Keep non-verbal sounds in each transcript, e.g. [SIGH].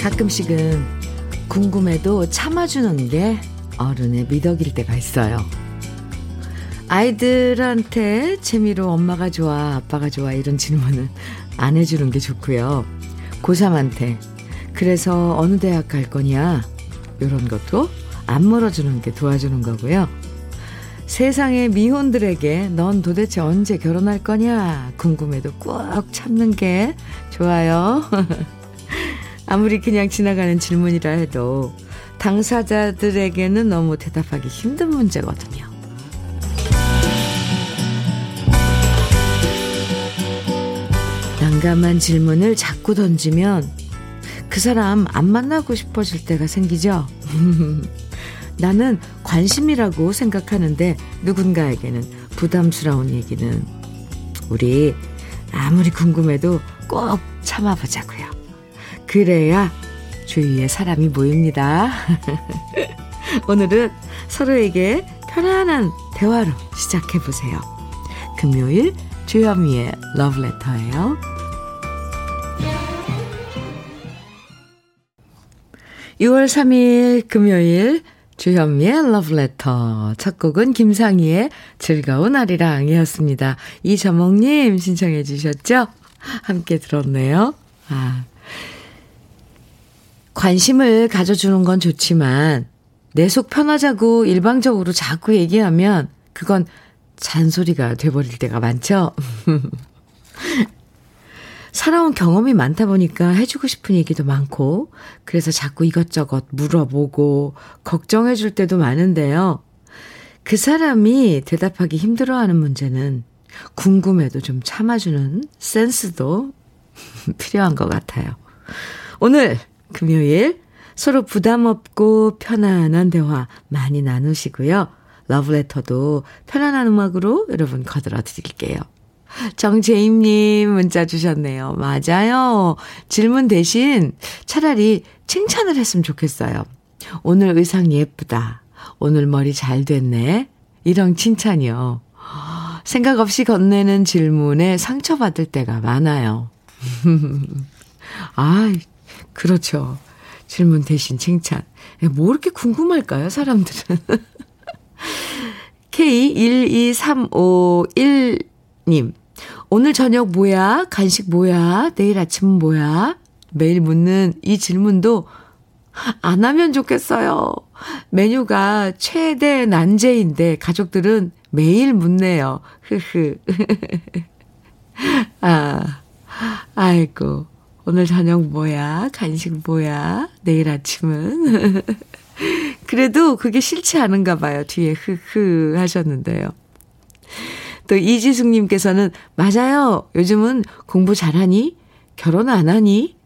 가끔씩은 궁금해도 참아주는 게 어른의 미덕일 때가 있어요. 아이들한테 재미로 엄마가 좋아, 아빠가 좋아 이런 질문은 안 해주는 게 좋고요. 고3한테 그래서 어느 대학 갈 거냐 이런 것도 안 물어주는 게 도와주는 거고요. 세상의 미혼들에게 넌 도대체 언제 결혼할 거냐 궁금해도 꾹 참는 게 좋아요. [LAUGHS] 아무리 그냥 지나가는 질문이라 해도 당사자들에게는 너무 대답하기 힘든 문제거든요. 난감한 질문을 자꾸 던지면 그 사람 안 만나고 싶어질 때가 생기죠. [LAUGHS] 나는 관심이라고 생각하는데 누군가에게는 부담스러운 얘기는 우리 아무리 궁금해도 꼭 참아보자고요. 그래야 주위에 사람이 모입니다. [LAUGHS] 오늘은 서로에게 편안한 대화로 시작해 보세요. 금요일 주현미의 러브레터예요. 6월 3일 금요일 주현미의 러브레터 첫 곡은 김상희의 즐거운 아리랑이었습니다. 이저몽님 신청해 주셨죠? 함께 들었네요. 아, 관심을 가져주는 건 좋지만 내 속 편하자고 일방적으로 자꾸 얘기하면 그건 잔소리가 돼버릴 때가 많죠. [LAUGHS] 살아온 경험이 많다 보니까 해주고 싶은 얘기도 많고, 그래서 자꾸 이것저것 물어보고, 걱정해 줄 때도 많은데요. 그 사람이 대답하기 힘들어하는 문제는 궁금해도 좀 참아주는 센스도 [LAUGHS] 필요한 것 같아요. 오늘 금요일 서로 부담 없고 편안한 대화 많이 나누시고요. 러브레터도 편안한 음악으로 여러분 거들어 드릴게요. 정재임님 문자 주셨네요. 맞아요. 질문 대신 차라리 칭찬을 했으면 좋겠어요. 오늘 의상 예쁘다. 오늘 머리 잘 됐네. 이런 칭찬이요. 생각 없이 건네는 질문에 상처받을 때가 많아요. [LAUGHS] 아, 그렇죠. 질문 대신 칭찬. 뭐 이렇게 궁금할까요, 사람들은? [LAUGHS] K12351 님. 오늘 저녁 뭐야? 간식 뭐야? 내일 아침은 뭐야? 매일 묻는 이 질문도 안 하면 좋겠어요. 메뉴가 최대 난제인데 가족들은 매일 묻네요. 흐흐. [LAUGHS] 아, 아이고. 오늘 저녁 뭐야? 간식 뭐야? 내일 아침은? [LAUGHS] 그래도 그게 싫지 않은가 봐요. 뒤에 흐흐 하셨는데요. 또 이지숙님께서는 맞아요. 요즘은 공부 잘하니? 결혼 안 하니?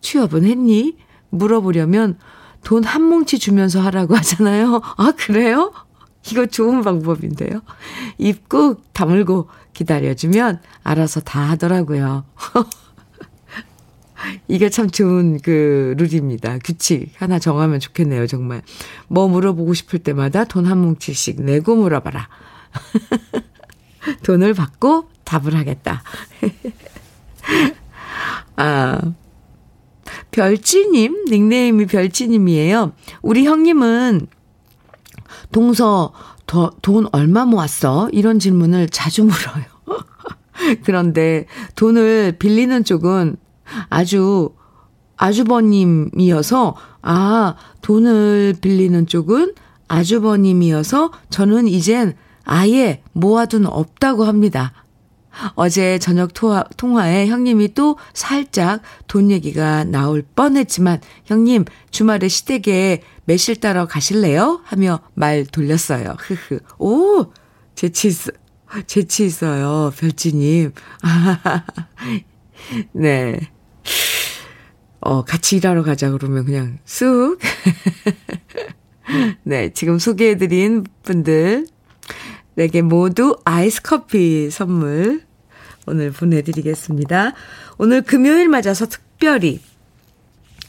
취업은 했니? 물어보려면 돈 한 뭉치 주면서 하라고 하잖아요. 아, 그래요? 이거 좋은 방법인데요. 입 꾹 다물고 기다려주면 알아서 다 하더라고요. [LAUGHS] 이게 참 좋은 그 룰입니다. 규칙 하나 정하면 좋겠네요, 정말. 뭐 물어보고 싶을 때마다 돈 한 뭉치씩 내고 물어봐라. [LAUGHS] [LAUGHS] 돈을 받고 답을 하겠다. [LAUGHS] 아, 별지님, 닉네임이 별지님이에요. 우리 형님은 동서 더, 돈 얼마 모았어? 이런 질문을 자주 물어요. [LAUGHS] 그런데 돈을 빌리는 쪽은 아주 아주버님이어서 아 돈을 빌리는 쪽은 아주버님이어서 저는 이젠 아예 모아둔 없다고 합니다. 어제 저녁 통화, 통화에 형님이 또 살짝 돈 얘기가 나올 뻔했지만 형님 주말에 시댁에 매실 따러 가실래요? 하며 말 돌렸어요. 흐흐. 오 재치 있어. 재치 있어요. 별지님. [LAUGHS] 네. 어, 같이 일하러 가자 그러면 그냥 쑥. [LAUGHS] 네, 지금 소개해드린 분들 분에게 모두 아이스 커피 선물 오늘 보내드리겠습니다. 오늘 금요일 맞아서 특별히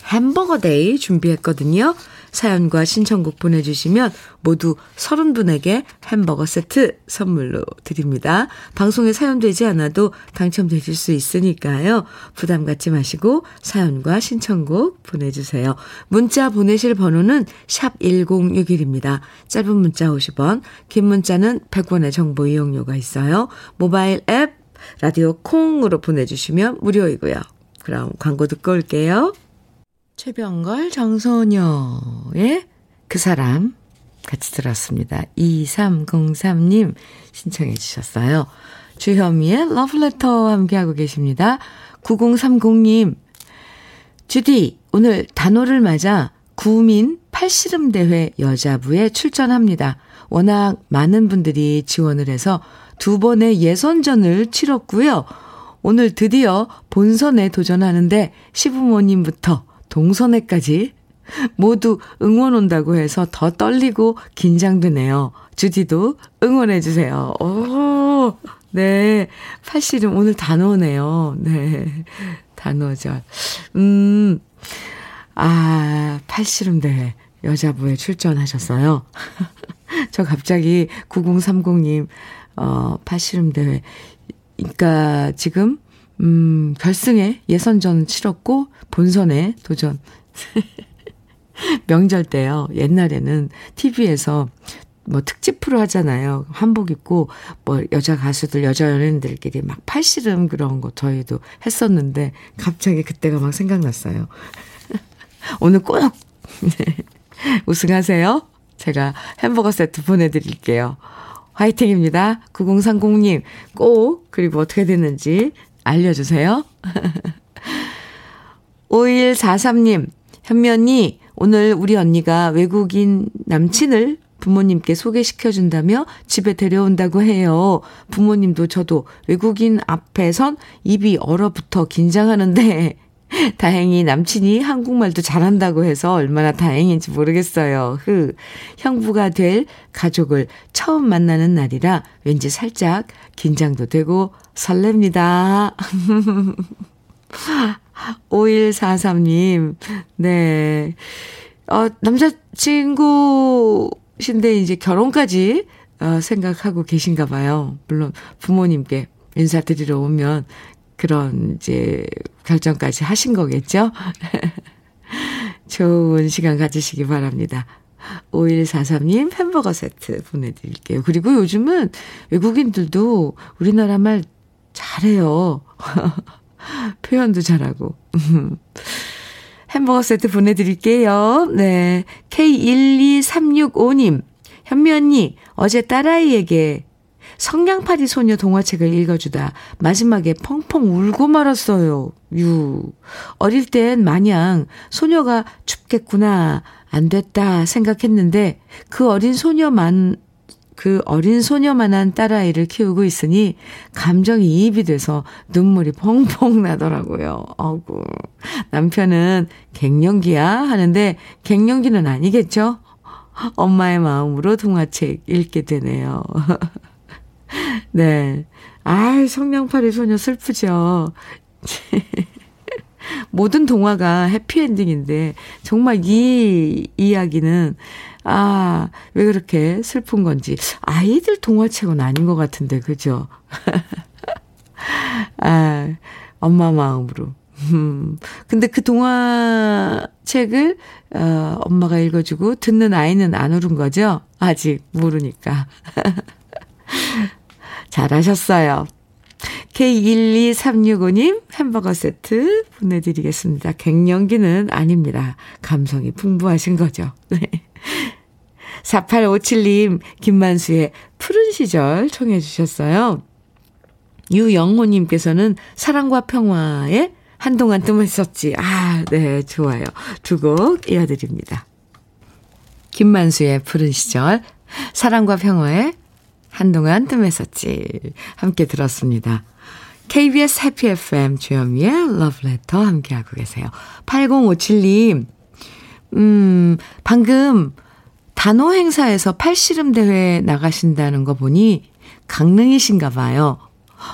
햄버거 day 준비했거든요. 사연과 신청곡 보내주시면 모두 30분에게 햄버거 세트 선물로 드립니다. 방송에 사연되지 않아도 당첨되실 수 있으니까요. 부담 갖지 마시고 사연과 신청곡 보내주세요. 문자 보내실 번호는 샵 1061입니다. 짧은 문자 50원, 긴 문자는 100원의 정보 이용료가 있어요. 모바일 앱, 라디오 콩으로 보내주시면 무료이고요. 그럼 광고 듣고 올게요. 최병걸, 정소녀의 그 사람 같이 들었습니다. 2303님 신청해 주셨어요. 주현미의 러브레터 함께하고 계십니다. 9030님, 주디, 오늘 단오를 맞아 구민 팔씨름 대회 여자부에 출전합니다. 워낙 많은 분들이 지원을 해서 두 번의 예선전을 치렀고요. 오늘 드디어 본선에 도전하는데 시부모님부터 동선회까지 모두 응원 온다고 해서 더 떨리고 긴장되네요. 주디도 응원해주세요. 오, 네. 팔씨름 오늘 단어네요. 네. 단어절. 음, 아, 팔씨름 대회 여자부에 출전하셨어요. [LAUGHS] 저 갑자기 9030님, 어, 팔씨름 대회. 그러니까 지금 음, 결승에 예선전 치렀고 본선에 도전. 명절 때요. 옛날에는 TV에서 뭐 특집 프로 하잖아요. 한복 입고 뭐 여자 가수들, 여자 연예인들끼리 막 팔씨름 그런 거 저희도 했었는데 갑자기 그때가 막 생각났어요. [LAUGHS] 오늘 꼭 네. [LAUGHS] 우승하세요. 제가 햄버거 세트 보내드릴게요. 화이팅입니다. 9030님 꼭 그리고 어떻게 됐는지 알려주세요. [LAUGHS] 5143님, 현면이 오늘 우리 언니가 외국인 남친을 부모님께 소개시켜준다며 집에 데려온다고 해요. 부모님도 저도 외국인 앞에선 입이 얼어붙어 긴장하는데 [LAUGHS] 다행히 남친이 한국말도 잘한다고 해서 얼마나 다행인지 모르겠어요. 흐. 형부가 될 가족을 처음 만나는 날이라 왠지 살짝 긴장도 되고 설렙니다. [LAUGHS] 5143님, 네. 어, 남자친구신데 이제 결혼까지 어, 생각하고 계신가 봐요. 물론 부모님께 인사드리러 오면 그런 이제 결정까지 하신 거겠죠? [LAUGHS] 좋은 시간 가지시기 바랍니다. 5143님 햄버거 세트 보내드릴게요. 그리고 요즘은 외국인들도 우리나라 말 잘해요. [LAUGHS] 표현도 잘하고. [LAUGHS] 햄버거 세트 보내드릴게요. 네. K12365님, 현미 언니, 어제 딸아이에게 성냥팔이 소녀 동화책을 읽어주다 마지막에 펑펑 울고 말았어요. 유. 어릴 땐 마냥 소녀가 춥겠구나, 안 됐다 생각했는데 그 어린 소녀만 그 어린 소녀만한 딸아이를 키우고 있으니 감정이 이입이 돼서 눈물이 펑펑 나더라고요. 아구 남편은 갱년기야 하는데 갱년기는 아니겠죠? 엄마의 마음으로 동화책 읽게 되네요. [LAUGHS] 네. 아이, 성냥팔이 소녀 슬프죠. [LAUGHS] 모든 동화가 해피엔딩인데, 정말 이 이야기는 아, 왜 그렇게 슬픈 건지. 아이들 동화책은 아닌 것 같은데, 그죠? [LAUGHS] 아, 엄마 마음으로. 음, 근데 그 동화책을, 어, 엄마가 읽어주고 듣는 아이는 안 울은 거죠? 아직 모르니까. [LAUGHS] 잘하셨어요. K12365님 햄버거 세트 보내드리겠습니다. 갱년기는 아닙니다. 감성이 풍부하신 거죠. [LAUGHS] 네. 4857님, 김만수의 푸른 시절 청해 주셨어요. 유영호님께서는 사랑과 평화에 한동안 뜸했었지. 아, 네, 좋아요. 두 곡 이어드립니다. 김만수의 푸른 시절, 사랑과 평화에 한동안 뜸했었지. 함께 들었습니다. KBS 해피 FM 주현미의 러브레터 함께하고 계세요. 8057님, 음, 방금 단호 행사에서 팔씨름 대회 나가신다는 거 보니 강릉이신가 봐요.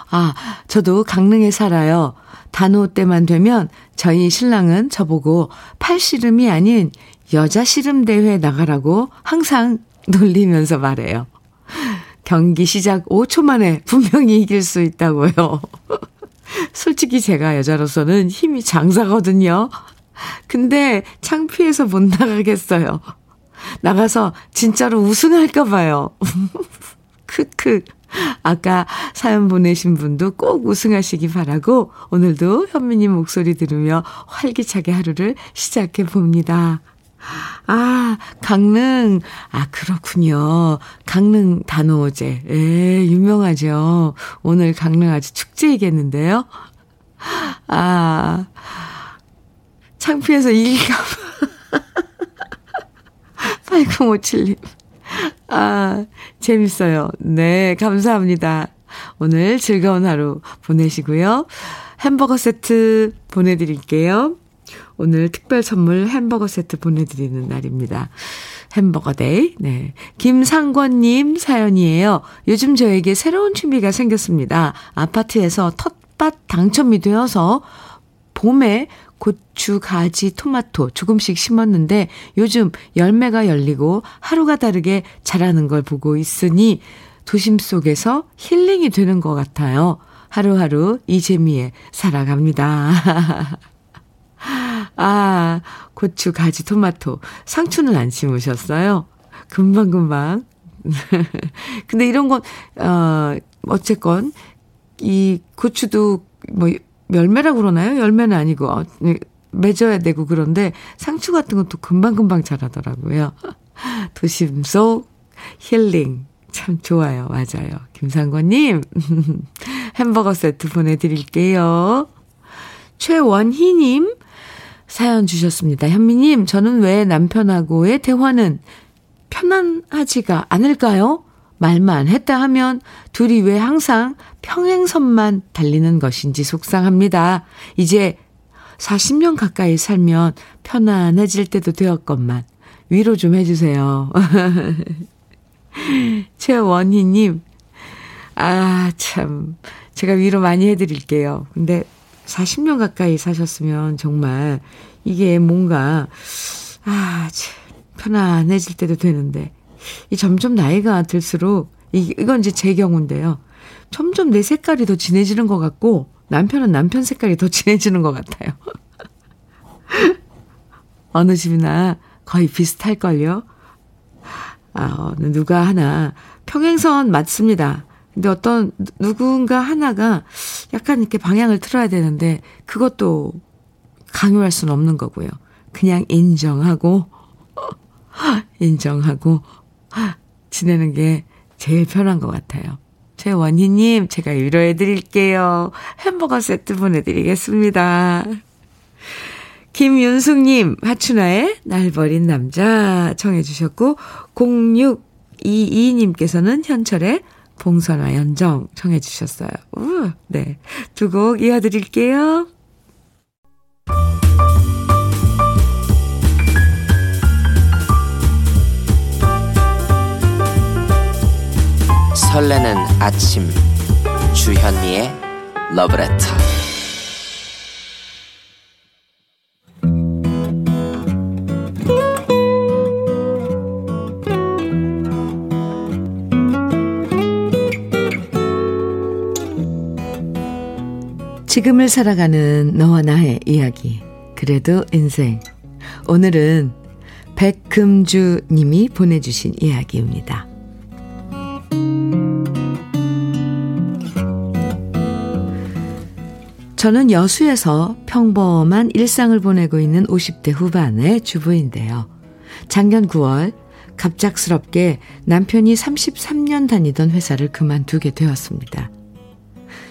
아, 저도 강릉에 살아요. 단호 때만 되면 저희 신랑은 저보고 팔씨름이 아닌 여자 씨름 대회 나가라고 항상 [LAUGHS] 놀리면서 말해요. 경기 시작 5초 만에 분명히 이길 수 있다고요. [LAUGHS] 솔직히 제가 여자로서는 힘이 장사거든요. 근데 창피해서 못 나가겠어요. 나가서 진짜로 우승할까봐요. [LAUGHS] 크크. 아까 사연 보내신 분도 꼭 우승하시기 바라고 오늘도 현미님 목소리 들으며 활기차게 하루를 시작해 봅니다. 아, 강릉. 아, 그렇군요. 강릉 단오제. 예, 유명하죠. 오늘 강릉 아주 축제이겠는데요. 아, 창피해서 이기가. 8057님. [LAUGHS] 아, 재밌어요. 네, 감사합니다. 오늘 즐거운 하루 보내시고요. 햄버거 세트 보내드릴게요. 오늘 특별 선물 햄버거 세트 보내드리는 날입니다. 햄버거 day. 네. 김상권님 사연이에요. 요즘 저에게 새로운 취미가 생겼습니다. 아파트에서 텃밭 당첨이 되어서 봄에 고추, 가지, 토마토 조금씩 심었는데 요즘 열매가 열리고 하루가 다르게 자라는 걸 보고 있으니 도심 속에서 힐링이 되는 것 같아요. 하루하루 이 재미에 살아갑니다. [LAUGHS] 아, 고추, 가지, 토마토. 상추는 안 심으셨어요? 금방금방. [LAUGHS] 근데 이런 건, 어, 어쨌건, 이 고추도 뭐 열매라고 그러나요? 열매는 아니고, 어, 네, 맺어야 되고 그런데 상추 같은 것도 금방금방 자라더라고요. [LAUGHS] 도심 속 힐링. 참 좋아요. 맞아요. 김상권님. [LAUGHS] 햄버거 세트 보내드릴게요. 최원희님. 사연 주셨습니다. 현미님, 저는 왜 남편하고의 대화는 편안하지가 않을까요? 말만 했다 하면 둘이 왜 항상 평행선만 달리는 것인지 속상합니다. 이제 40년 가까이 살면 편안해질 때도 되었건만 위로 좀 해주세요. [LAUGHS] 최원희님, 아, 참. 제가 위로 많이 해드릴게요. 근데 40년 가까이 사셨으면 정말 이게 뭔가, 아, 참, 편안해질 때도 되는데. 이 점점 나이가 들수록, 이, 이건 이제 제 경우인데요. 점점 내 색깔이 더 진해지는 것 같고, 남편은 남편 색깔이 더 [LAUGHS] 진해지는 것 같아요. [LAUGHS] 어느 집이나 거의 비슷할걸요? 아, 누가 하나, 평행선 맞습니다. 근데 어떤 누군가 하나가 약간 이렇게 방향을 틀어야 되는데 그것도 강요할 수는 없는 거고요. 그냥 인정하고 [LAUGHS] 인정하고 지내는 게 제일 편한 것 같아요. 최원희님, 제가 위로해 드릴게요. 햄버거 세트 보내드리겠습니다. 김윤숙님, 하춘아의 날 버린 남자 청해 주셨고, 0622님께서는 현철의 봉선화 연정 청해 주셨어요. 우, 네. 두 곡 이어드릴게요. 설레는 아침 주현미의 러브레터 지금을 살아가는 너와 나의 이야기. 그래도 인생. 오늘은 백금주 님이 보내주신 이야기입니다. 저는 여수에서 평범한 일상을 보내고 있는 50대 후반의 주부인데요. 작년 9월 갑작스럽게 남편이 33년 다니던 회사를 그만두게 되었습니다.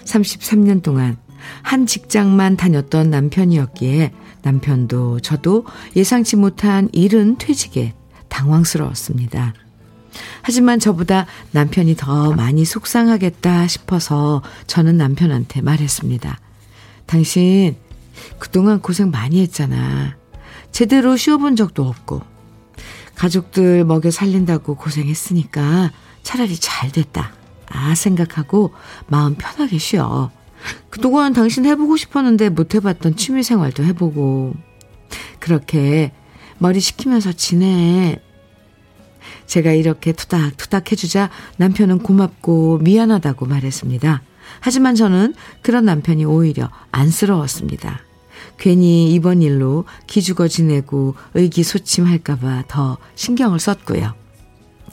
33년 동안 한 직장만 다녔던 남편이었기에 남편도 저도 예상치 못한 일은 퇴직에 당황스러웠습니다. 하지만 저보다 남편이 더 많이 속상하겠다 싶어서 저는 남편한테 말했습니다. 당신 그동안 고생 많이 했잖아. 제대로 쉬어본 적도 없고. 가족들 먹여 살린다고 고생했으니까 차라리 잘 됐다. 아, 생각하고 마음 편하게 쉬어. 그동안 당신 해보고 싶었는데 못 해봤던 취미 생활도 해보고. 그렇게 머리 식히면서 지내. 제가 이렇게 투닥투닥 해주자 남편은 고맙고 미안하다고 말했습니다. 하지만 저는 그런 남편이 오히려 안쓰러웠습니다. 괜히 이번 일로 기죽어 지내고 의기소침할까봐 더 신경을 썼고요.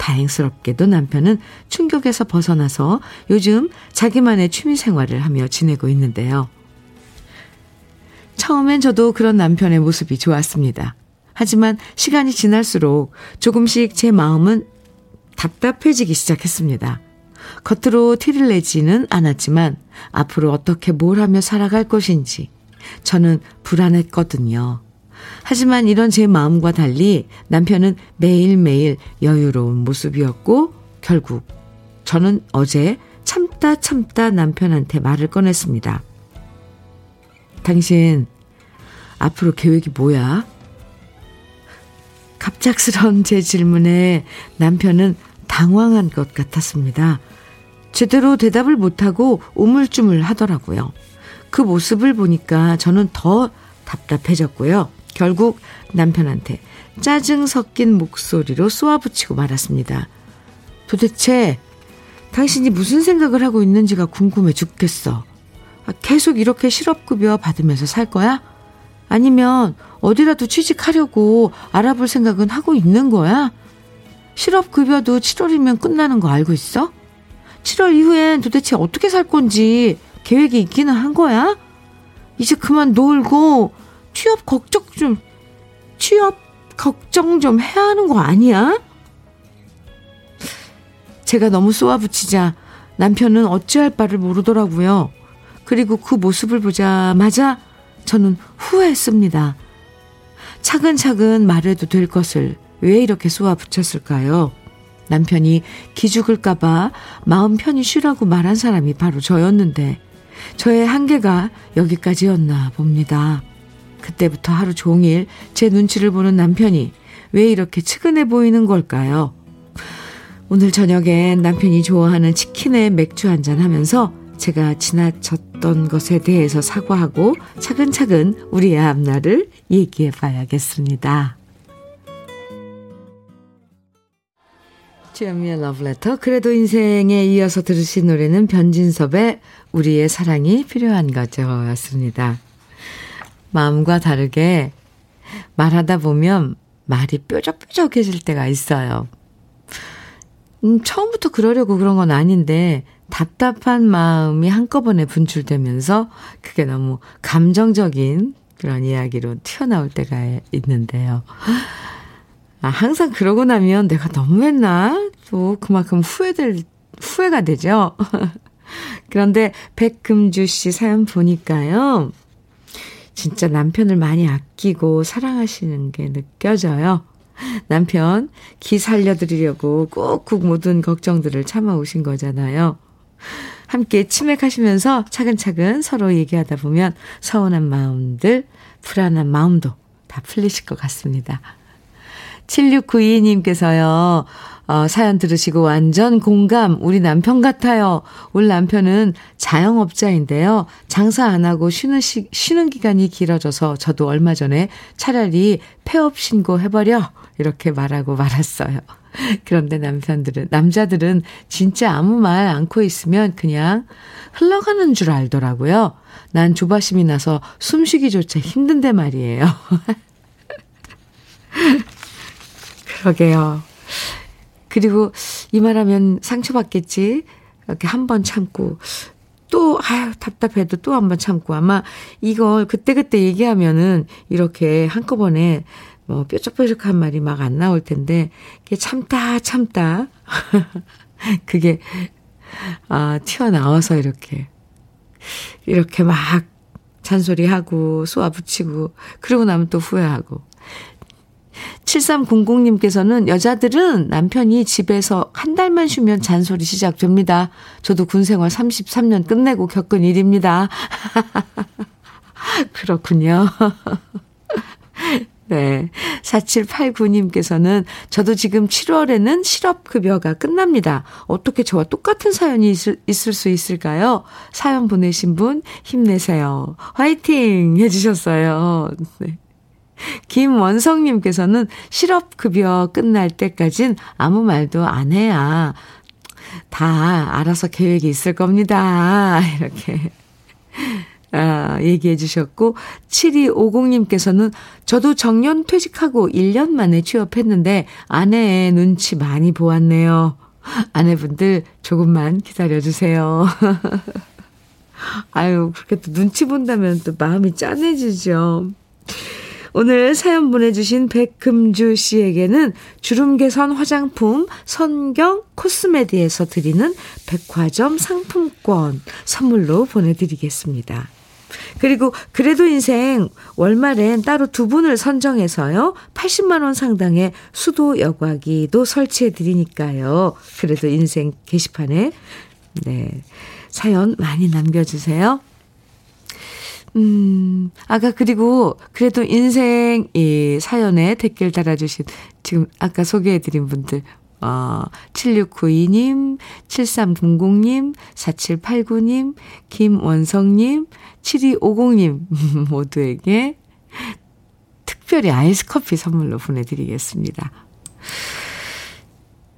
다행스럽게도 남편은 충격에서 벗어나서 요즘 자기만의 취미 생활을 하며 지내고 있는데요. 처음엔 저도 그런 남편의 모습이 좋았습니다. 하지만 시간이 지날수록 조금씩 제 마음은 답답해지기 시작했습니다. 겉으로 티를 내지는 않았지만 앞으로 어떻게 뭘 하며 살아갈 것인지 저는 불안했거든요. 하지만 이런 제 마음과 달리 남편은 매일매일 여유로운 모습이었고 결국 저는 어제 참다 참다 남편한테 말을 꺼냈습니다. 당신 앞으로 계획이 뭐야? 갑작스러운 제 질문에 남편은 당황한 것 같았습니다. 제대로 대답을 못하고 우물쭈물 하더라고요. 그 모습을 보니까 저는 더 답답해졌고요. 결국 남편한테 짜증 섞인 목소리로 쏘아붙이고 말았습니다. 도대체 당신이 무슨 생각을 하고 있는지가 궁금해 죽겠어. 아, 계속 이렇게 실업급여 받으면서 살 거야? 아니면 어디라도 취직하려고 알아볼 생각은 하고 있는 거야? 실업급여도 7월이면 끝나는 거 알고 있어? 7월 이후엔 도대체 어떻게 살 건지 계획이 있기는 한 거야? 이제 그만 놀고 취업 걱정 좀, 취업 걱정 좀 해야 하는 거 아니야? 제가 너무 쏘아붙이자 남편은 어찌할 바를 모르더라고요. 그리고 그 모습을 보자마자 저는 후회했습니다. 차근차근 말해도 될 것을 왜 이렇게 쏘아붙였을까요? 남편이 기죽을까봐 마음 편히 쉬라고 말한 사람이 바로 저였는데, 저의 한계가 여기까지였나 봅니다. 그때부터 하루 종일 제 눈치를 보는 남편이 왜 이렇게 측은해 보이는 걸까요? 오늘 저녁엔 남편이 좋아하는 치킨에 맥주 한잔 하면서 제가 지나쳤던 것에 대해서 사과하고 차근차근 우리의 앞날을 얘기해 봐야겠습니다. 주현미의 러브레터. 그래도 인생에 이어서 들으신 노래는 변진섭의 우리의 사랑이 필요한 거죠. 였습니다. 마음과 다르게 말하다 보면 말이 뾰족뾰족해질 때가 있어요. 음, 처음부터 그러려고 그런 건 아닌데 답답한 마음이 한꺼번에 분출되면서 그게 너무 감정적인 그런 이야기로 튀어나올 때가 있는데요. 아, 항상 그러고 나면 내가 너무했나? 또 그만큼 후회될, 후회가 되죠. [LAUGHS] 그런데 백금주 씨 사연 보니까요. 진짜 남편을 많이 아끼고 사랑하시는 게 느껴져요. 남편 기 살려드리려고 꾹꾹 모든 걱정들을 참아오신 거잖아요. 함께 치맥하시면서 차근차근 서로 얘기하다 보면 서운한 마음들, 불안한 마음도 다 풀리실 것 같습니다. 7692님께서요, 어, 사연 들으시고 완전 공감, 우리 남편 같아요. 우리 남편은 자영업자인데요. 장사 안 하고 쉬는 시, 쉬는 기간이 길어져서 저도 얼마 전에 차라리 폐업 신고 해버려. 이렇게 말하고 말았어요. [LAUGHS] 그런데 남편들은, 남자들은 진짜 아무 말 않고 있으면 그냥 흘러가는 줄 알더라고요. 난 조바심이 나서 숨쉬기조차 힘든데 말이에요. [LAUGHS] 그러게요. 그리고 이 말하면 상처받겠지. 이렇게 한 번 참고. 또 아유 답답해도 또 한 번 참고. 아마 이걸 그때 그때 얘기하면은 이렇게 한꺼번에 뭐 뾰족뾰족한 말이 막 안 나올 텐데 이게 참다 참다. [LAUGHS] 그게 아 튀어나와서 이렇게. 이렇게 막 잔소리하고 쏘아붙이고 그러고 나면 또 후회하고 7300님께서는 여자들은 남편이 집에서 한 달만 쉬면 잔소리 시작됩니다. 저도 군 생활 33년 끝내고 겪은 일입니다. [LAUGHS] 그렇군요. [LAUGHS] 네. 4789님께서는 저도 지금 7월에는 실업급여가 끝납니다. 어떻게 저와 똑같은 사연이 있을, 있을 수 있을까요? 사연 보내신 분 힘내세요. 화이팅! 해주셨어요. 네. 김원성님께서는 실업급여 끝날 때까진 아무 말도 안 해야 다 알아서 계획이 있을 겁니다. [LAUGHS] 이렇게 아, 얘기해 주셨고, 7250님께서는 저도 정년 퇴직하고 1년 만에 취업했는데 아내의 눈치 많이 보았네요. 아내분들 조금만 기다려 주세요. [LAUGHS] 아유, 그렇게 또 눈치 본다면 또 마음이 짠해지죠. 오늘 사연 보내주신 백금주 씨에게는 주름 개선 화장품 선경 코스메디에서 드리는 백화점 상품권 선물로 보내드리겠습니다. 그리고 그래도 인생 월말엔 따로 두 분을 선정해서요. 80만 원 상당의 수도 여과기도 설치해 드리니까요. 그래도 인생 게시판에 네. 사연 많이 남겨 주세요. 음, 아까 그리고 그래도 인생 이 사연에 댓글 달아주신 지금 아까 소개해드린 분들 어, 7692님, 7300님, 4789님, 김원성님, 7250님 [LAUGHS] 모두에게 특별히 아이스 커피 선물로 보내드리겠습니다.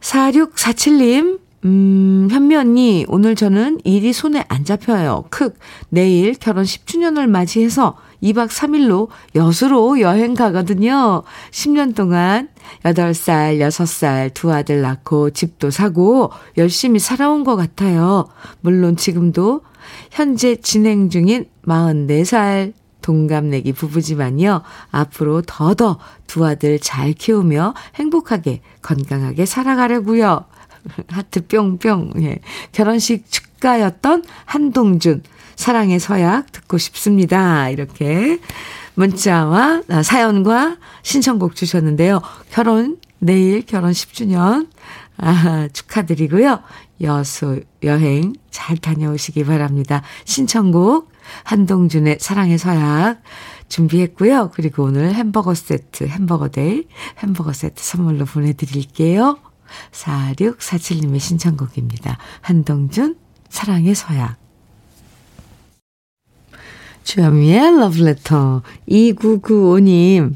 4647님, 음, 현미 언니, 오늘 저는 일이 손에 안 잡혀요. 크, 내일 결혼 10주년을 맞이해서 2박 3일로 여수로 여행 가거든요. 10년 동안 8살, 6살 두 아들 낳고 집도 사고 열심히 살아온 것 같아요. 물론 지금도 현재 진행 중인 44살 동갑내기 부부지만요. 앞으로 더더 두 아들 잘 키우며 행복하게 건강하게 살아가려고요. 하트 뿅뿅. 예. 결혼식 축가였던 한동준 사랑의 서약 듣고 싶습니다. 이렇게 문자와 아, 사연과 신청곡 주셨는데요. 결혼 내일 결혼 10주년 아, 축하드리고요. 여수 여행 잘 다녀오시기 바랍니다. 신청곡 한동준의 사랑의 서약 준비했고요. 그리고 오늘 햄버거 세트, 햄버거 day 햄버거 세트 선물로 보내드릴게요. 4647님의 신청곡입니다. 한동준, 사랑의 서약. 주현미의 러브레터 2995님,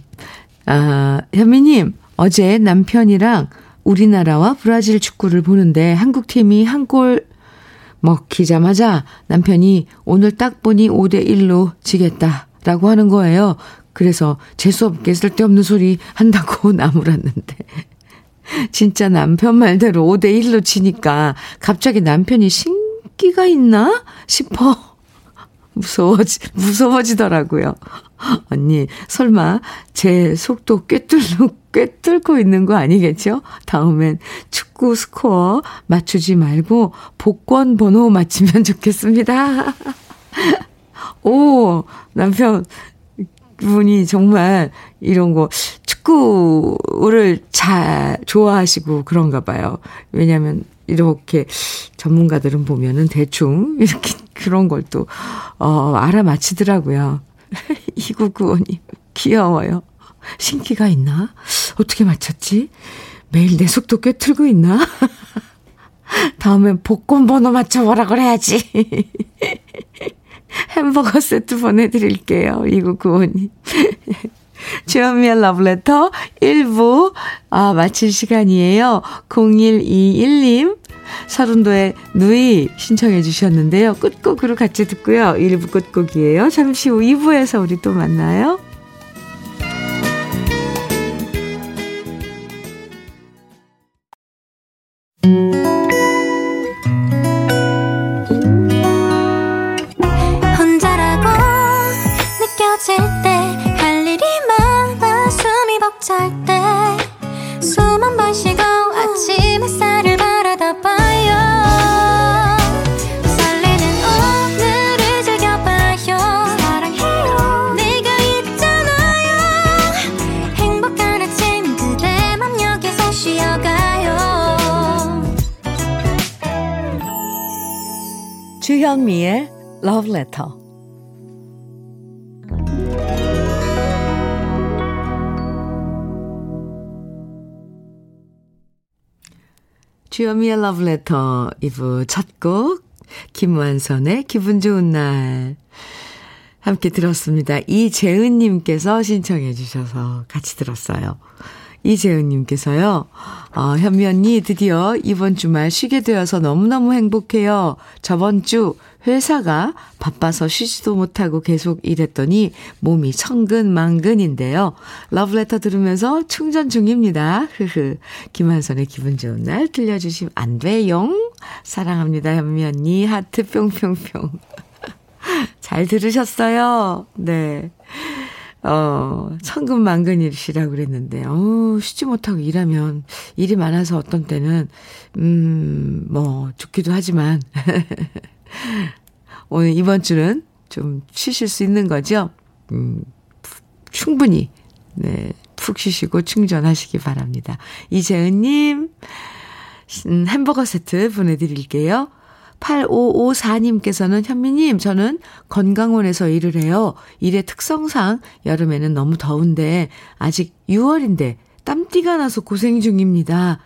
아, 현미님, 어제 남편이랑 우리나라와 브라질 축구를 보는데 한국팀이 한 골 먹히자마자 남편이 오늘 딱 보니 5대1로 지겠다라고 하는 거예요. 그래서 재수없게 쓸데없는 소리 한다고 [LAUGHS] 나무랐는데. 진짜 남편 말대로 5대1로 치니까 갑자기 남편이 신기가 있나 싶어. [LAUGHS] 무서워지, 무서워지더라고요. 언니, 설마 제 속도 꿰뚫고, 꿰뚫고 있는 거 아니겠죠? 다음엔 축구 스코어 맞추지 말고 복권 번호 맞히면 좋겠습니다. [LAUGHS] 오, 남편 분이 정말 이런 거 축구를 잘 좋아하시고 그런가 봐요. 왜냐면 이렇게 전문가들은 보면은 대충 [LAUGHS] 이렇게 그런 걸 또, 어, 알아맞히더라고요. [LAUGHS] 2995님, 귀여워요. 신기가 있나? 어떻게 맞췄지? 매일 내 속도 꽤 틀고 있나? [LAUGHS] 다음엔 복권 번호 맞춰보라 그래야지. 햄버거 세트 보내드릴게요. 2995님. [LAUGHS] 주현미의 러브레터 1부, 아, 마칠 시간이에요. 0121님, 서른도의 누이 신청해 주셨는데요. 끝곡으로 같이 듣고요. 1부 끝곡이에요. 잠시 후 2부에서 우리 또 만나요. 주현미의 Love Letter. 주현미의 Love Letter 2부 첫 곡, 김완선의 기분 좋은 날. 함께 들었습니다. 이재은님께서 신청해 주셔서 같이 들었어요. 이재은님께서요, 어, 현미 언니 드디어 이번 주말 쉬게 되어서 너무너무 행복해요. 저번 주 회사가 바빠서 쉬지도 못하고 계속 일했더니 몸이 천근만근인데요. 러브레터 들으면서 충전 중입니다. 흐흐. 김한선의 기분 좋은 날 들려주시면 안 돼요. 사랑합니다, 현미 언니. 하트 뿅뿅뿅. [LAUGHS] 잘 들으셨어요? 네. 어, 천근만근이시라고 그랬는데, 어, 쉬지 못하고 일하면 일이 많아서 어떤 때는, 음, 뭐, 좋기도 하지만, [LAUGHS] 오늘 이번 주는 좀 쉬실 수 있는 거죠? 음, 충분히, 네, 푹 쉬시고 충전하시기 바랍니다. 이재은님, 음, 햄버거 세트 보내드릴게요. 8554님께서는 현미님, 저는 건강원에서 일을 해요. 일의 특성상 여름에는 너무 더운데 아직 6월인데 땀띠가 나서 고생 중입니다.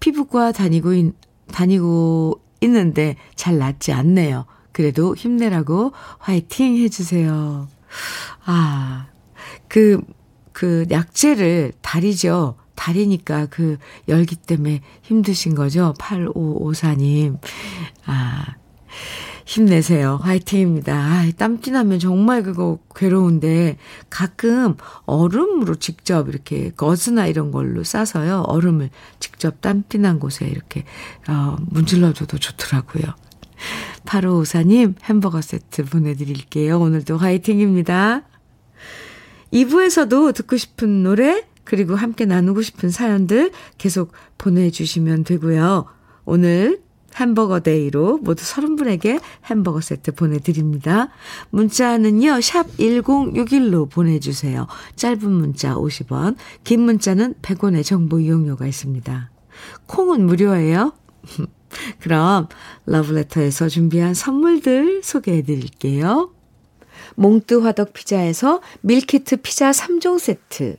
피부과 다니고, 있, 다니고 있는데 잘 낫지 않네요. 그래도 힘내라고 화이팅 해주세요. 아, 그, 그 약재를 다리죠. 다리니까 그 열기 때문에 힘드신 거죠? 8554님. 아, 힘내세요. 화이팅입니다. 아, 땀띠 나면 정말 그거 괴로운데 가끔 얼음으로 직접 이렇게 거즈나 이런 걸로 싸서요. 얼음을 직접 땀띠 난 곳에 이렇게 어, 문질러줘도 좋더라고요. 8554님 햄버거 세트 보내드릴게요. 오늘도 화이팅입니다. 2부에서도 듣고 싶은 노래 그리고 함께 나누고 싶은 사연들 계속 보내주시면 되고요. 오늘 햄버거 day로 모두 30분에게 햄버거 세트 보내드립니다. 문자는요, 샵 1061로 보내주세요. 짧은 문자 50원, 긴 문자는 100원의 정보 이용료가 있습니다. 콩은 무료예요. [LAUGHS] 그럼 러브레터에서 준비한 선물들 소개해 드릴게요. 몽뜨 화덕 피자에서 밀키트 피자 3종 세트.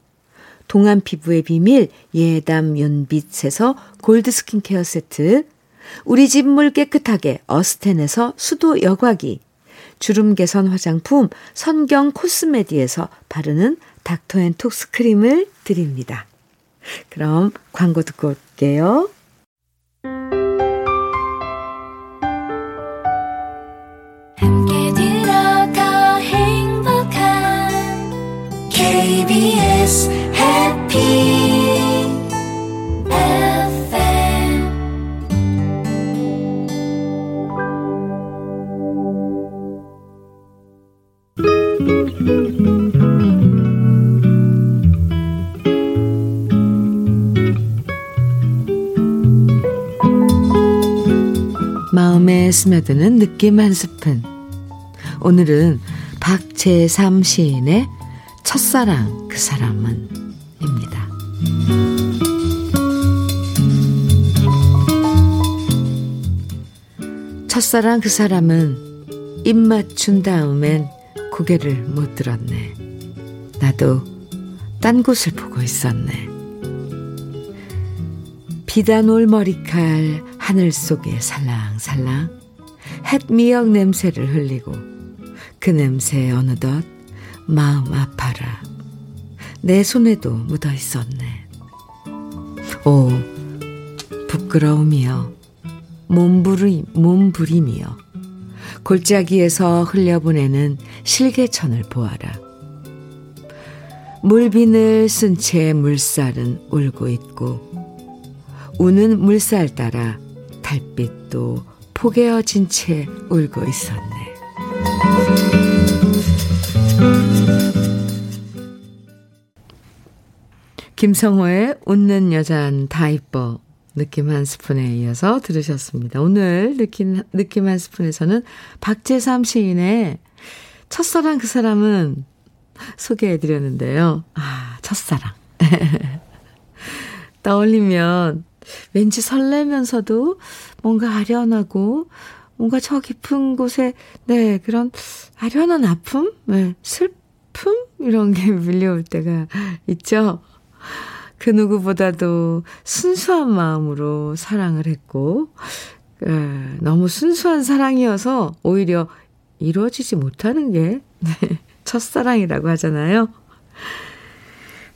동안 피부의 비밀 예담 윤빛에서 골드 스킨케어 세트, 우리 집 물 깨끗하게 어스텐에서 수도 여과기, 주름 개선 화장품 선경 코스메디에서 바르는 닥터앤톡스 크림을 드립니다. 그럼 광고 듣고 올게요. 함께 들어가 행복한 KBS 마음에 스며드는 느낌 한 스푼. 오늘은 박재삼 시인의 첫사랑 그 사람은 입니다. 첫사랑 그 사람은 입 맞춘 다음엔 고개를 못 들었네. 나도 딴 곳을 보고 있었네. 비단 올 머리칼 하늘 속에 살랑살랑 햇미역 냄새를 흘리고 그 냄새에 어느덧 마음 아파라. 내 손에도 묻어 있었네. 오, 부끄러움이여, 몸부림, 몸부림이여, 골짜기에서 흘려보내는 실개천을 보아라. 물빈을 쓴 채 물살은 울고 있고, 우는 물살 따라 달빛도 포개어진 채 울고 있었네. 김성호의 웃는 여잔 다 이뻐 느낌 한 스푼에 이어서 들으셨습니다. 오늘 느낌, 느낌 한 스푼에서는 박재삼 시인의 첫사랑 그 사람은 소개해 드렸는데요. 아, 첫사랑. [LAUGHS] 떠올리면 왠지 설레면서도 뭔가 아련하고 뭔가 저 깊은 곳에 네, 그런 아련한 아픔, 네, 슬픔 이런 게 [LAUGHS] 밀려올 때가 있죠. 그 누구보다도 순수한 마음으로 사랑을 했고, 에, 너무 순수한 사랑이어서 오히려 이루어지지 못하는 게 네, 첫사랑이라고 하잖아요.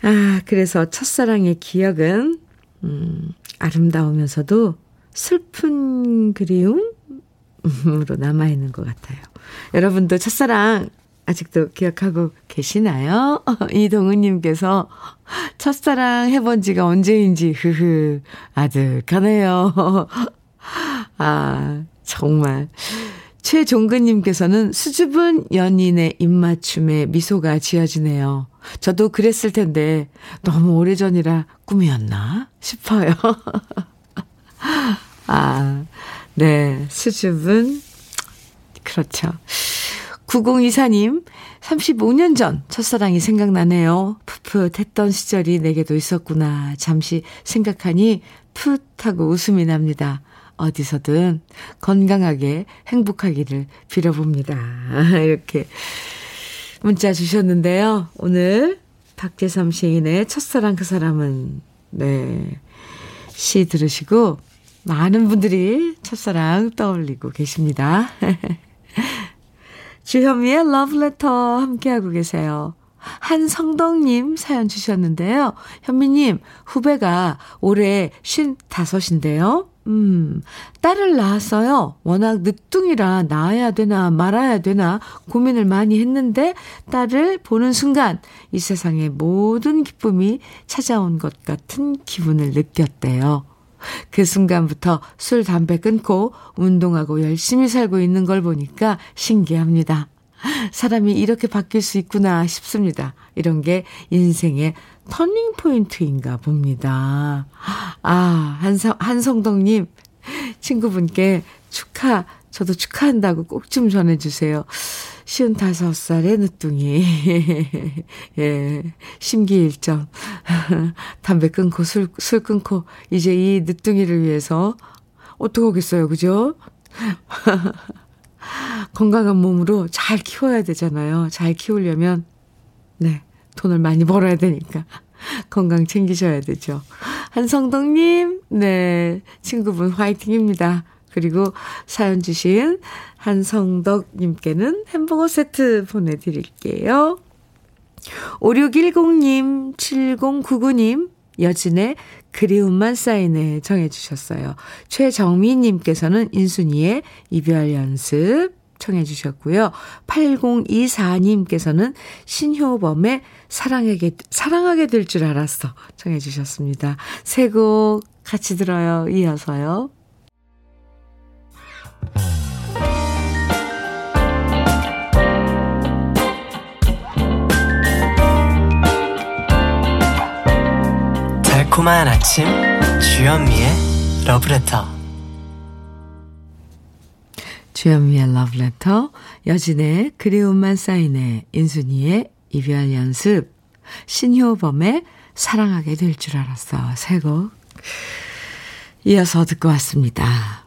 아, 그래서 첫사랑의 기억은, 음, 아름다우면서도 슬픈 그리움으로 남아있는 것 같아요. 여러분도 첫사랑 아직도 기억하고 계시나요? [LAUGHS] 이동은님께서 첫사랑 해본 지가 언제인지, 흐흐, 아득하네요. [LAUGHS] 아, 정말. 최종근님께서는 수줍은 연인의 입맞춤에 미소가 지어지네요. 저도 그랬을 텐데, 너무 오래전이라 꿈이었나 싶어요. [LAUGHS] 아, 네. 수줍은, 그렇죠. 9024님, 35년 전 첫사랑이 생각나네요. 풋풋했던 시절이 내게도 있었구나. 잠시 생각하니 풋하고 웃음이 납니다. 어디서든 건강하게 행복하기를 빌어봅니다. [LAUGHS] 이렇게 문자 주셨는데요. 오늘 박재삼 시인의 첫사랑 그 사람은, 네, 시 들으시고 많은 분들이 첫사랑 떠올리고 계십니다. [LAUGHS] 주현미의 러브레터 함께하고 계세요. 한성덕님 사연 주셨는데요. 현미님, 후배가 올해 55인데요. 음, 딸을 낳았어요. 워낙 늦둥이라 낳아야 되나 말아야 되나 고민을 많이 했는데 딸을 보는 순간 이 세상의 모든 기쁨이 찾아온 것 같은 기분을 느꼈대요. 그 순간부터 술, 담배 끊고 운동하고 열심히 살고 있는 걸 보니까 신기합니다. 사람이 이렇게 바뀔 수 있구나 싶습니다. 이런 게 인생의 터닝 포인트인가 봅니다. 아, 한성, 한성덕님, 친구분께 축하, 저도 축하한다고 꼭 좀 전해주세요. 쉬운 다섯 살의 늦둥이. 예, 심기일전. 담배 끊고 술, 술 끊고, 이제 이 늦둥이를 위해서, 어떡하겠어요, 그죠? 건강한 몸으로 잘 키워야 되잖아요. 잘 키우려면, 네, 돈을 많이 벌어야 되니까. 건강 챙기셔야 되죠. 한성덕님, 네, 친구분 화이팅입니다. 그리고 사연 주신 한성덕님께는 햄버거 세트 보내드릴게요. 5610님, 7099님, 여진의 그리움만 쌓이네 정해주셨어요. 최정미님께서는 인순이의 이별 연습 청해주셨고요. 8024님께서는 신효범의 사랑하게, 사랑하게 될 줄 알았어 청해주셨습니다. 세 곡 같이 들어요. 이어서요. 달콤한 아침 주현미의 러브레터. 주현미의 러브레터 여진의 그리움만 쌓이네 인순이의 이별 연습. 신효범의 사랑하게 될 줄 알았어 세곡. 이어서 듣고 왔습니다.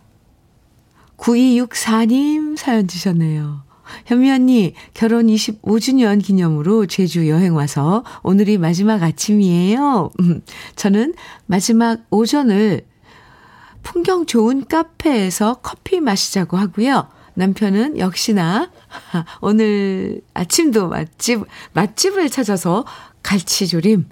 9264님 사연 주셨네요. 현미 언니, 결혼 25주년 기념으로 제주 여행 와서 오늘이 마지막 아침이에요. 음, 저는 마지막 오전을 풍경 좋은 카페에서 커피 마시자고 하고요. 남편은 역시나 오늘 아침도 맛집, 맛집을 찾아서 갈치조림,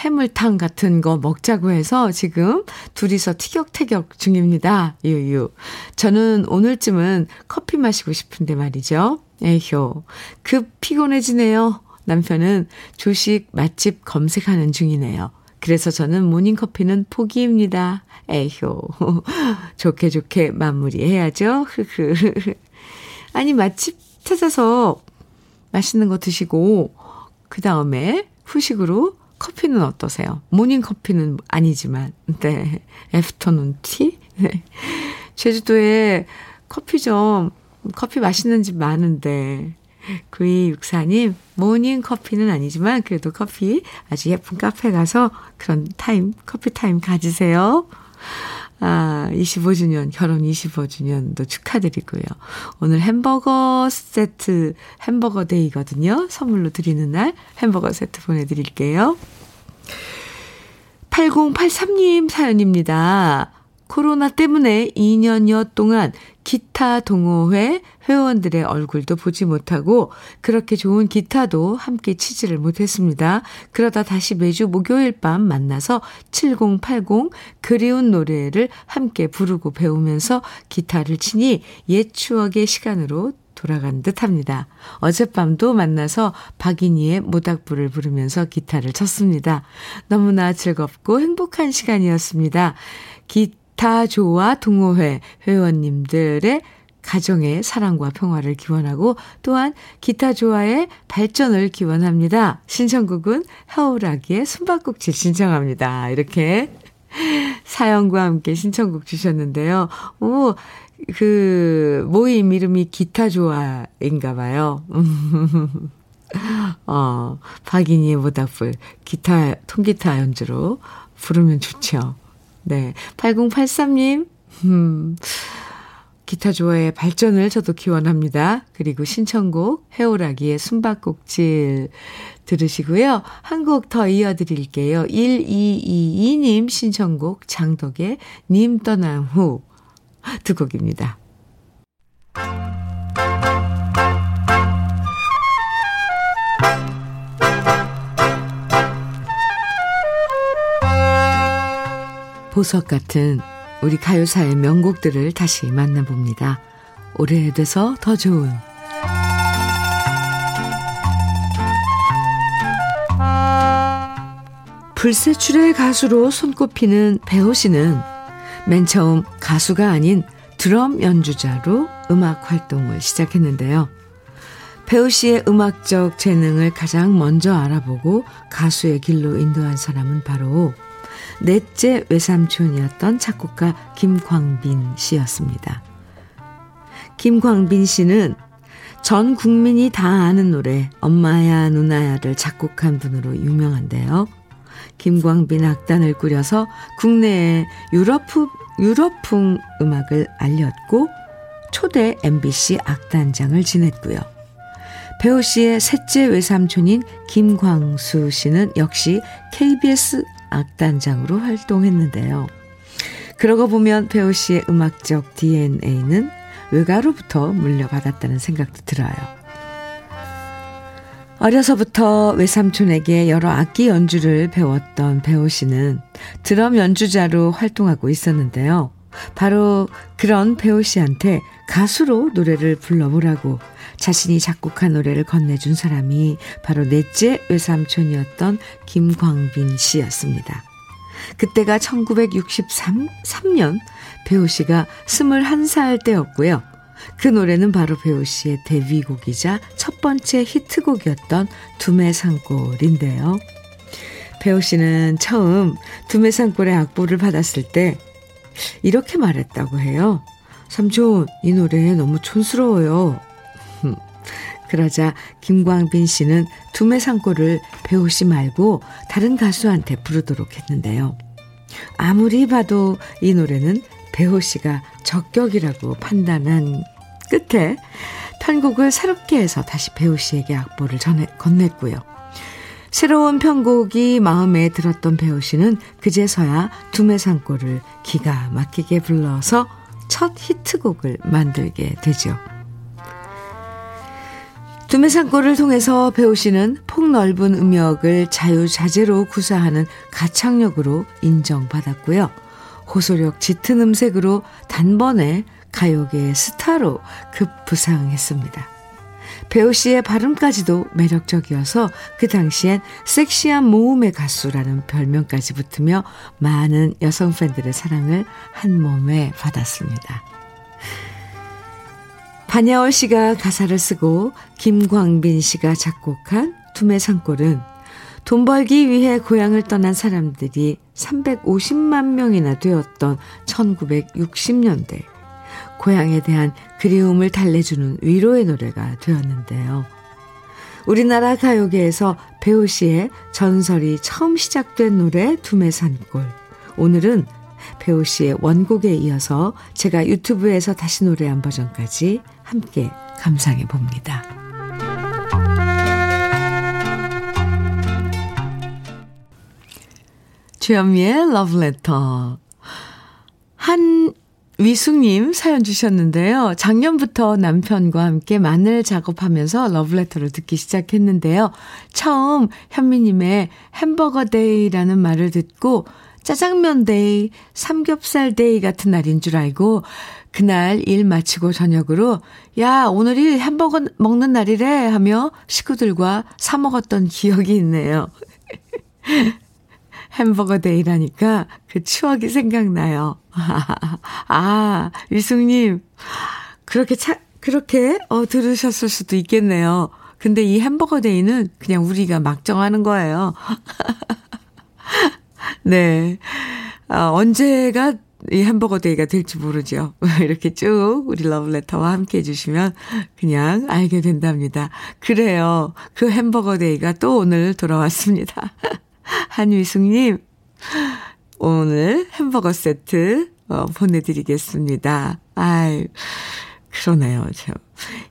해물탕 같은 거 먹자고 해서 지금 둘이서 티격태격 중입니다. 유유. 저는 오늘쯤은 커피 마시고 싶은데 말이죠. 에효. 급 피곤해지네요. 남편은 조식 맛집 검색하는 중이네요. 그래서 저는 모닝커피는 포기입니다. 에효. [LAUGHS] 좋게 좋게 마무리해야죠. [LAUGHS] 아니, 맛집 찾아서 맛있는 거 드시고, 그 다음에 후식으로 커피는 어떠세요? 모닝 커피는 아니지만, 네. afternoon tea? 네. 제주도에 커피점, 커피 맛있는 집 많은데, 9264님, 모닝 커피는 아니지만, 그래도 커피 아주 예쁜 카페 가서 그런 타임, 커피 타임 가지세요. 아, 25주년, 결혼 25주년도 축하드리고요. 오늘 햄버거 세트, 햄버거 day거든요. 선물로 드리는 날 햄버거 세트 보내드릴게요. 8083님 사연입니다. 코로나 때문에 2년여 동안 기타 동호회 회원들의 얼굴도 보지 못하고 그렇게 좋은 기타도 함께 치지를 못했습니다. 그러다 다시 매주 목요일 밤 만나서 7080 그리운 노래를 함께 부르고 배우면서 기타를 치니 옛 추억의 시간으로 돌아간 듯 합니다. 어젯밤도 만나서 박인희의 모닥불을 부르면서 기타를 쳤습니다. 너무나 즐겁고 행복한 시간이었습니다. 기 기타조와 동호회 회원님들의 가정의 사랑과 평화를 기원하고 또한 기타조와의 발전을 기원합니다. 신청곡은 하오라기의 숨바꼭질 신청합니다. 이렇게 사연과 함께 신청곡 주셨는데요. 오, 그 모임 이름이 기타조와인가 봐요. [LAUGHS] 어, 박인희의 모닥불 기타 통기타 연주로 부르면 좋죠. 네. 8083님, 음, 기타 조화의 발전을 저도 기원합니다. 그리고 신청곡 해오라기의 숨바꼭질 들으시고요. 한 곡 더 이어드릴게요. 1222님 신청곡 장덕의 님 떠난 후 두 곡입니다. 보석 같은 우리 가요사의 명곡들을 다시 만나봅니다. 오래돼서 더 좋은 불세출의 가수로 손꼽히는 배우 씨는 맨 처음 가수가 아닌 드럼 연주자로 음악 활동을 시작했는데요. 배우 씨의 음악적 재능을 가장 먼저 알아보고 가수의 길로 인도한 사람은 바로 넷째 외삼촌이었던 작곡가 김광빈 씨였습니다. 김광빈 씨는 전 국민이 다 아는 노래 엄마야 누나야를 작곡한 분으로 유명한데요. 김광빈 악단을 꾸려서 국내에 유럽풍, 유럽풍 음악을 알렸고 초대 MBC 악단장을 지냈고요. 배우 씨의 셋째 외삼촌인 김광수 씨는 역시 KBS 악단장으로 활동했는데요. 그러고 보면 배우 씨의 음악적 DNA는 외가로부터 물려받았다는 생각도 들어요. 어려서부터 외삼촌에게 여러 악기 연주를 배웠던 배우 씨는 드럼 연주자로 활동하고 있었는데요. 바로 그런 배우 씨한테 가수로 노래를 불러보라고 자신이 작곡한 노래를 건네준 사람이 바로 넷째 외삼촌이었던 김광빈 씨였습니다. 그때가 1963년 배우 씨가 21살 때였고요. 그 노래는 바로 배우 씨의 데뷔곡이자 첫 번째 히트곡이었던 두메산골인데요. 배우 씨는 처음 두메산골의 악보를 받았을 때 이렇게 말했다고 해요. 삼촌, 이 노래 너무 촌스러워요. 그러자 김광빈 씨는 두메상골을 배우 씨 말고 다른 가수한테 부르도록 했는데요. 아무리 봐도 이 노래는 배우 씨가 적격이라고 판단한 끝에 편곡을 새롭게 해서 다시 배우 씨에게 악보를 전해, 건넸고요. 새로운 편곡이 마음에 들었던 배우 씨는 그제서야 두메산골을 기가 막히게 불러서 첫 히트곡을 만들게 되죠. 두메산골을 통해서 배우 씨는 폭넓은 음역을 자유자재로 구사하는 가창력으로 인정받았고요. 호소력 짙은 음색으로 단번에 가요계의 스타로 급부상했습니다. 배우 씨의 발음까지도 매력적이어서 그 당시엔 섹시한 모음의 가수라는 별명까지 붙으며 많은 여성 팬들의 사랑을 한 몸에 받았습니다. 반야월 씨가 가사를 쓰고 김광빈 씨가 작곡한 두메 산골은 돈 벌기 위해 고향을 떠난 사람들이 350만 명이나 되었던 1960년대 고향에 대한 그리움을 달래주는 위로의 노래가 되었는데요. 우리나라 가요계에서 배우 씨의 전설이 처음 시작된 노래 두메산골. 오늘은 배우 씨의 원곡에 이어서 제가 유튜브에서 다시 노래한 버전까지 함께 감상해 봅니다. 주현미의 러브레터. 한 위숙님 사연 주셨는데요. 작년부터 남편과 함께 마늘 작업하면서 러브레터를 듣기 시작했는데요. 처음 현미님의 햄버거 day라는 말을 듣고 짜장면 day, 삼겹살 day 같은 날인 줄 알고 그날 일 마치고 저녁으로 야 오늘이 햄버거 먹는 날이래 하며 식구들과 사 먹었던 기억이 있네요. [LAUGHS] 햄버거 day라니까 그 추억이 생각나요. [LAUGHS] 아, 유숙님, 그렇게 차, 그렇게, 어, 들으셨을 수도 있겠네요. 근데 이 햄버거 day는 그냥 우리가 막 정하는 거예요. [LAUGHS] 네. 아, 언제가 이 햄버거 day가 될지 모르죠. [LAUGHS] 이렇게 쭉 우리 러브레터와 함께 해주시면 그냥 알게 된답니다. 그래요. 그 햄버거 day가 또 오늘 돌아왔습니다. [LAUGHS] 한위숙님, 오늘 햄버거 세트 어, 보내드리겠습니다. 아이, 그러네요. 참.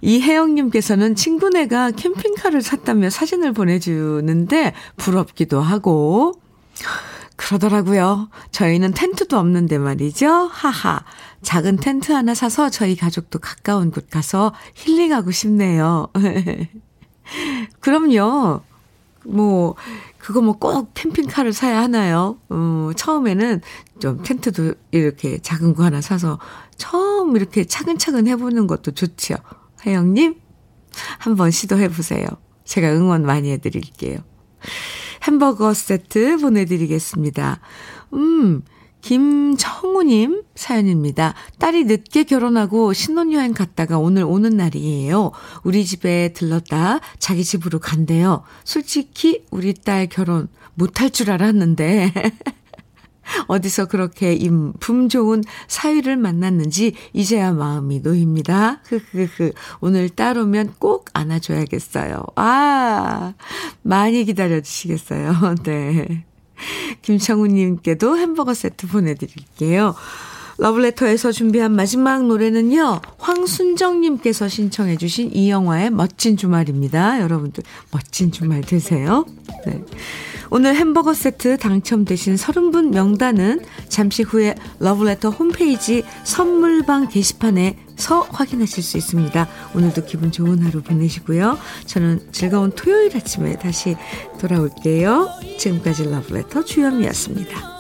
이혜영님께서는 친구네가 캠핑카를 샀다며 사진을 보내주는데 부럽기도 하고, 그러더라고요. 저희는 텐트도 없는데 말이죠. 하하. 작은 텐트 하나 사서 저희 가족도 가까운 곳 가서 힐링하고 싶네요. [LAUGHS] 그럼요. 뭐, 그거 뭐 꼭 캠핑카를 사야 하나요? 어, 처음에는 좀 텐트도 이렇게 작은 거 하나 사서 처음 이렇게 차근차근 해보는 것도 좋죠. 혜영님, 한번 시도해보세요. 제가 응원 많이 해드릴게요. 햄버거 세트 보내드리겠습니다. 음, 김청우님 사연입니다. 딸이 늦게 결혼하고 신혼여행 갔다가 오늘 오는 날이에요. 우리 집에 들렀다 자기 집으로 간대요. 솔직히 우리 딸 결혼 못할 줄 알았는데. [LAUGHS] 어디서 그렇게 인품 좋은 사위를 만났는지 이제야 마음이 놓입니다. 흐흐흐. 오늘 딸 오면 꼭 안아줘야겠어요. 아, 많이 기다려주시겠어요. [LAUGHS] 네. 김창우님께도 햄버거 세트 보내드릴게요. 러블레터에서 준비한 마지막 노래는요, 황순정님께서 신청해 주신 이영화의 멋진 주말입니다. 여러분들, 멋진 주말 되세요. 네. 오늘 햄버거 세트 당첨되신 30분 명단은 잠시 후에 러블레터 홈페이지 선물방 게시판에서 확인하실 수 있습니다. 오늘도 기분 좋은 하루 보내시고요. 저는 즐거운 토요일 아침에 다시 돌아올게요. 지금까지 러블레터 주현미였습니다.